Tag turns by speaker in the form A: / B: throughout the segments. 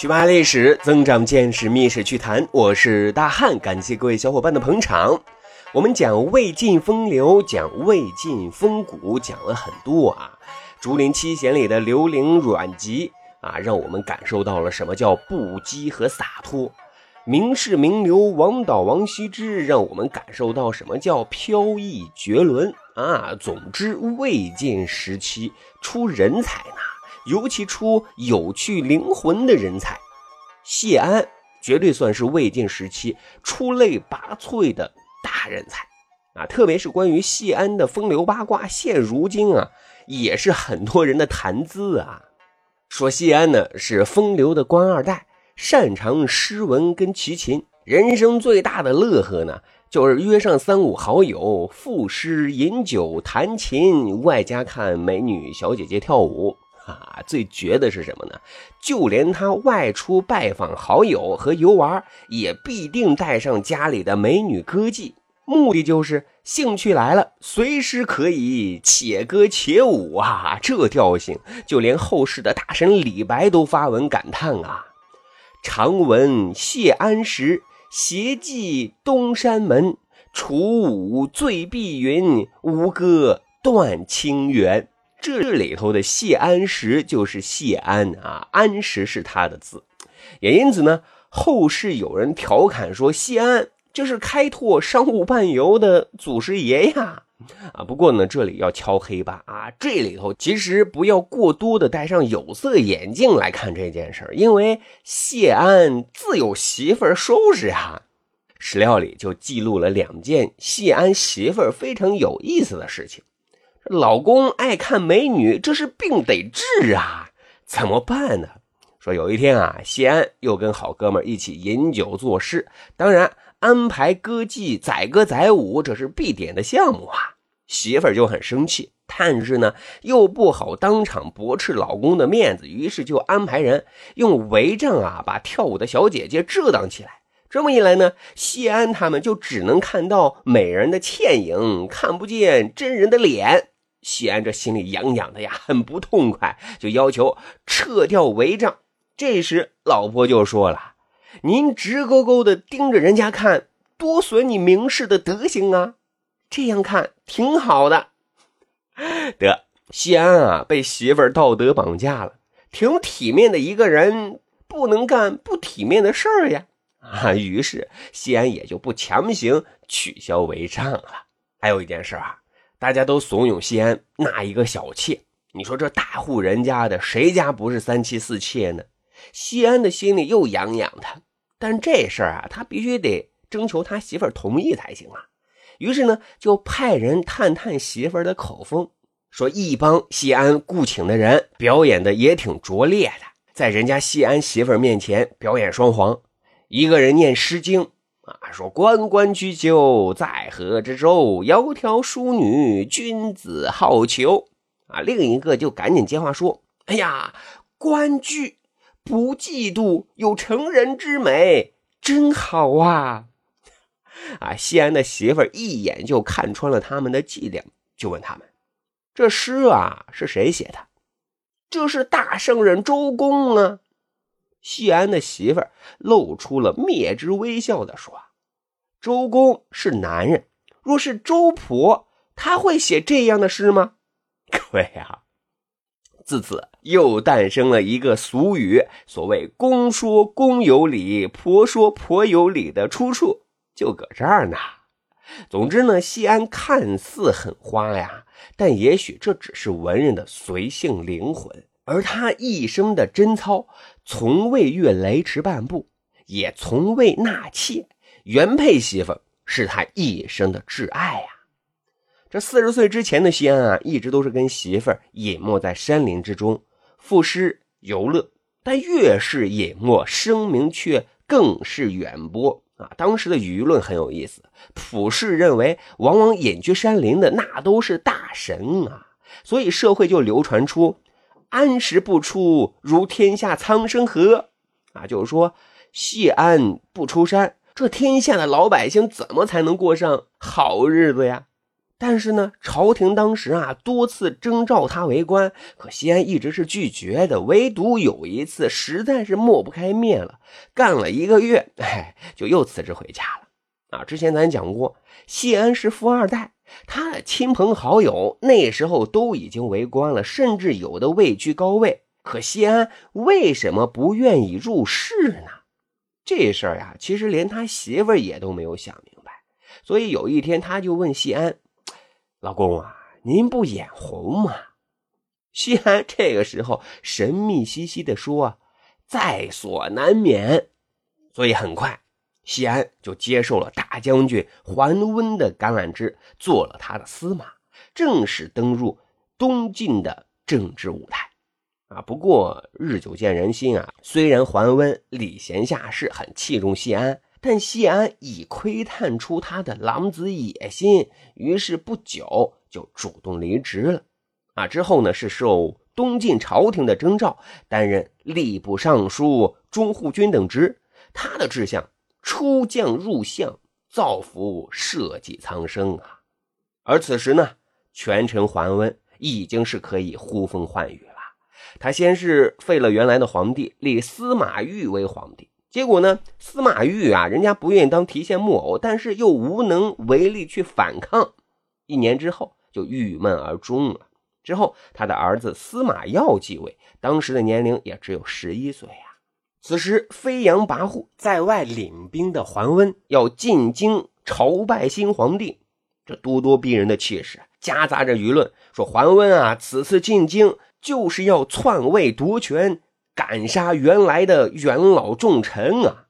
A: 去扒历史，增长见识，密史趣谈。我是大汉，感谢各位小伙伴的捧场。我们讲魏晋风流，讲魏晋风骨，讲了很多啊。竹林七贤里的刘伶、阮籍啊，让我们感受到了什么叫不羁和洒脱。名士名流王导、王羲之，让我们感受到什么叫飘逸绝伦啊！总之，魏晋时期出人才呢，尤其出有趣灵魂的人才。谢安绝对算是魏晋时期出类拔萃的大人才啊！特别是关于谢安的风流八卦，现如今啊，也是很多人的谈资啊。说谢安呢是风流的官二代。擅长诗文跟齐琴，人生最大的乐呵呢，就是约上三五好友赋诗、饮酒、弹琴，外加看美女小姐姐跳舞。啊，最绝的是什么呢？就连他外出拜访好友和游玩，也必定带上家里的美女歌妓，目的就是兴趣来了，随时可以且歌且舞啊！这调性，就连后世的大神李白都发文感叹啊。常闻谢安时，携妓东山门。楚舞醉碧云，吴歌断清源。这里头的谢安石就是谢安啊，安石是他的字。也因此呢，后世有人调侃说，谢安就是开拓商务伴游的祖师爷呀。啊，不过呢，这里要敲黑板啊！这里头其实不要过多的戴上有色眼镜来看这件事儿，因为谢安自有媳妇儿收拾啊。史料里就记录了两件谢安媳妇儿非常有意思的事情。老公爱看美女，这是病得治啊，怎么办呢？说有一天啊，谢安又跟好哥们一起饮酒作诗，当然。安排歌妓载歌载舞，这是必点的项目啊！媳妇就很生气，但是呢，又不好当场驳斥老公的面子，于是就安排人用帷帐啊，把跳舞的小姐姐遮挡起来。这么一来呢，谢安他们就只能看到美人的倩影，看不见真人的脸。西安这心里痒痒的呀，很不痛快，就要求撤掉帷帐。这时，老婆就说了。您直勾勾的盯着人家看，多损你名士的德行啊！这样看挺好的。得，西安啊，被媳妇儿道德绑架了。挺体面的一个人，不能干不体面的事儿呀！啊，于是西安也就不强行取消违章了。还有一件事啊，大家都怂恿谢安纳一个小妾。你说这大户人家的，谁家不是三妻四妾呢？谢安的心里又痒痒的，但这事儿啊，他必须得征求他媳妇儿同意才行啊。于是呢，就派人探探媳妇儿的口风，说一帮谢安雇请的人表演的也挺拙劣的，在人家谢安媳妇儿面前表演双簧，一个人念《诗经》啊，说“关关雎鸠，在河之洲，窈窕淑女，君子好逑”，啊，另一个就赶紧接话说：“哎呀，关雎。”不嫉妒有成人之美，真好啊！啊，西安的媳妇儿一眼就看穿了他们的伎俩，就问他们：“这诗啊是谁写的？”“这是大圣人周公啊！”谢安的媳妇儿露出了灭之微笑的说：“周公是男人，若是周婆，他会写这样的诗吗？”各位啊！自此又诞生了一个俗语，所谓“公说公有理，婆说婆有理”的出处就搁这儿呢。总之呢，西安看似很花呀，但也许这只是文人的随性灵魂。而他一生的贞操，从未越雷池半步，也从未纳妾。原配媳妇是他一生的挚爱呀。这四十岁之前的西安啊，一直都是跟媳妇儿隐没在山林之中，赋诗游乐。但越是隐没，声名却更是远播啊！当时的舆论很有意思，普世认为，往往隐居山林的那都是大神啊，所以社会就流传出“安时不出，如天下苍生何”啊，就是说谢安不出山，这天下的老百姓怎么才能过上好日子呀？但是呢，朝廷当时啊多次征召他为官，可西安一直是拒绝的。唯独有一次，实在是抹不开面了，干了一个月，哎，就又辞职回家了。啊，之前咱讲过，谢安是富二代，他的亲朋好友那时候都已经为官了，甚至有的位居高位。可谢安为什么不愿意入仕呢？这事儿呀，其实连他媳妇儿也都没有想明白。所以有一天，他就问谢安。老公啊，您不眼红吗？西安这个时候神秘兮兮的说：“在所难免。”所以很快，西安就接受了大将军桓温的橄榄枝，做了他的司马，正式登入东晋的政治舞台。啊，不过日久见人心啊，虽然桓温礼贤下士，很器重西安。但谢安已窥探出他的狼子野心，于是不久就主动离职了。啊，之后呢是受东晋朝廷的征召，担任吏部尚书、中护军等职。他的志向出将入相，造福社稷苍生啊。而此时呢，权臣桓温已经是可以呼风唤雨了。他先是废了原来的皇帝，立司马昱为皇帝。结果呢？司马昱啊，人家不愿意当提线木偶，但是又无能为力去反抗。一年之后，就郁闷而终了。之后，他的儿子司马曜继位，当时的年龄也只有十一岁呀。此时，飞扬跋扈在外领兵的桓温要进京朝拜新皇帝，这咄咄逼人的气势夹杂着舆论说：桓温啊，此次进京就是要篡位夺权。赶杀原来的元老重臣啊！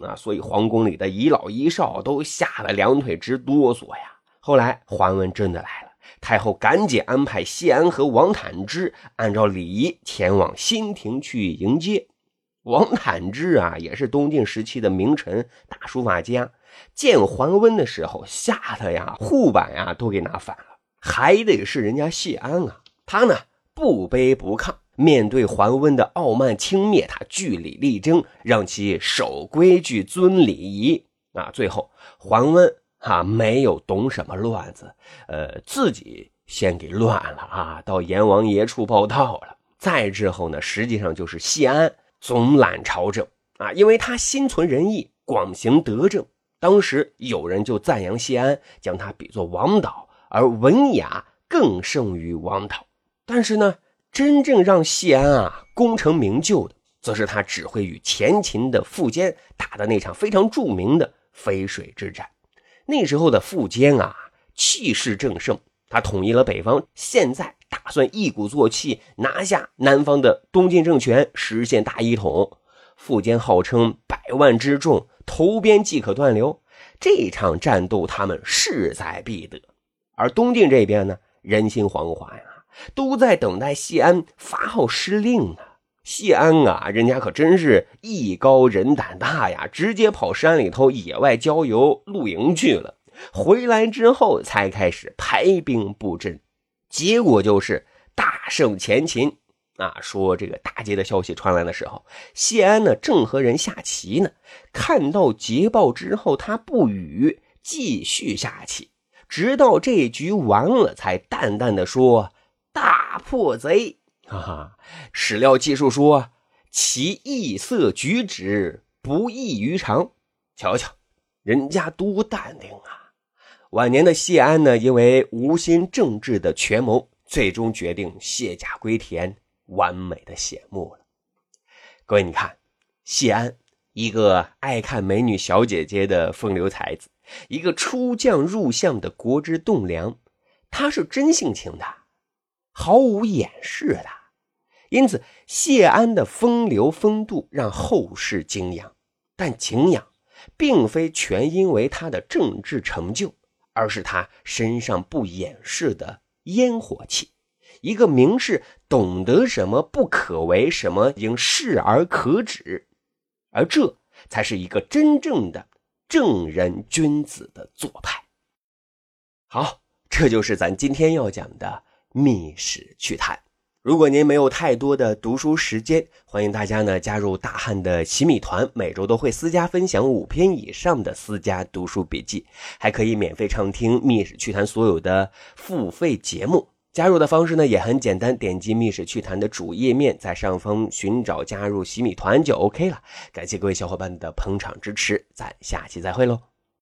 A: 啊，所以皇宫里的一老一少都吓得两腿直哆嗦呀。后来桓温真的来了，太后赶紧安排谢安和王坦之按照礼仪前往新亭去迎接。王坦之啊，也是东晋时期的名臣、大书法家，见桓温的时候吓得呀，护板呀都给拿反了。还得是人家谢安啊，他呢不卑不亢。面对桓温的傲慢轻蔑，他据理力争，让其守规矩、遵礼仪。啊，最后桓温啊没有懂什么乱子，呃，自己先给乱了啊，到阎王爷处报道了。再之后呢，实际上就是谢安总揽朝政啊，因为他心存仁义，广行德政。当时有人就赞扬谢安，将他比作王导，而文雅更胜于王导。但是呢。真正让谢安啊功成名就的，则是他指挥与前秦的苻坚打的那场非常著名的淝水之战。那时候的苻坚啊气势正盛，他统一了北方，现在打算一鼓作气拿下南方的东晋政权，实现大一统。苻坚号称百万之众，投鞭即可断流，这场战斗他们势在必得。而东晋这边呢，人心惶惶呀。都在等待谢安发号施令呢。谢安啊，人家可真是艺高人胆大呀，直接跑山里头野外郊游露营去了。回来之后才开始排兵布阵，结果就是大胜前秦啊。说这个大捷的消息传来的时候，谢安呢正和人下棋呢，看到捷报之后，他不语，继续下棋，直到这局完了，才淡淡的说。大破贼，哈哈！史料记述说，其异色举止不异于常。瞧瞧，人家多淡定啊！晚年的谢安呢，因为无心政治的权谋，最终决定卸甲归田，完美的谢幕了。各位，你看，谢安一个爱看美女小姐姐的风流才子，一个出将入相的国之栋梁，他是真性情的。毫无掩饰的，因此谢安的风流风度让后世敬仰。但敬仰，并非全因为他的政治成就，而是他身上不掩饰的烟火气。一个名士懂得什么不可为，什么应视而可止，而这才是一个真正的正人君子的做派。好，这就是咱今天要讲的。密史趣谈，如果您没有太多的读书时间，欢迎大家呢加入大汉的洗米团，每周都会私家分享五篇以上的私家读书笔记，还可以免费畅听《密史趣谈》所有的付费节目。加入的方式呢也很简单，点击《密史趣谈》的主页面，在上方寻找加入洗米团就 OK 了。感谢各位小伙伴的捧场支持，咱下期再会喽。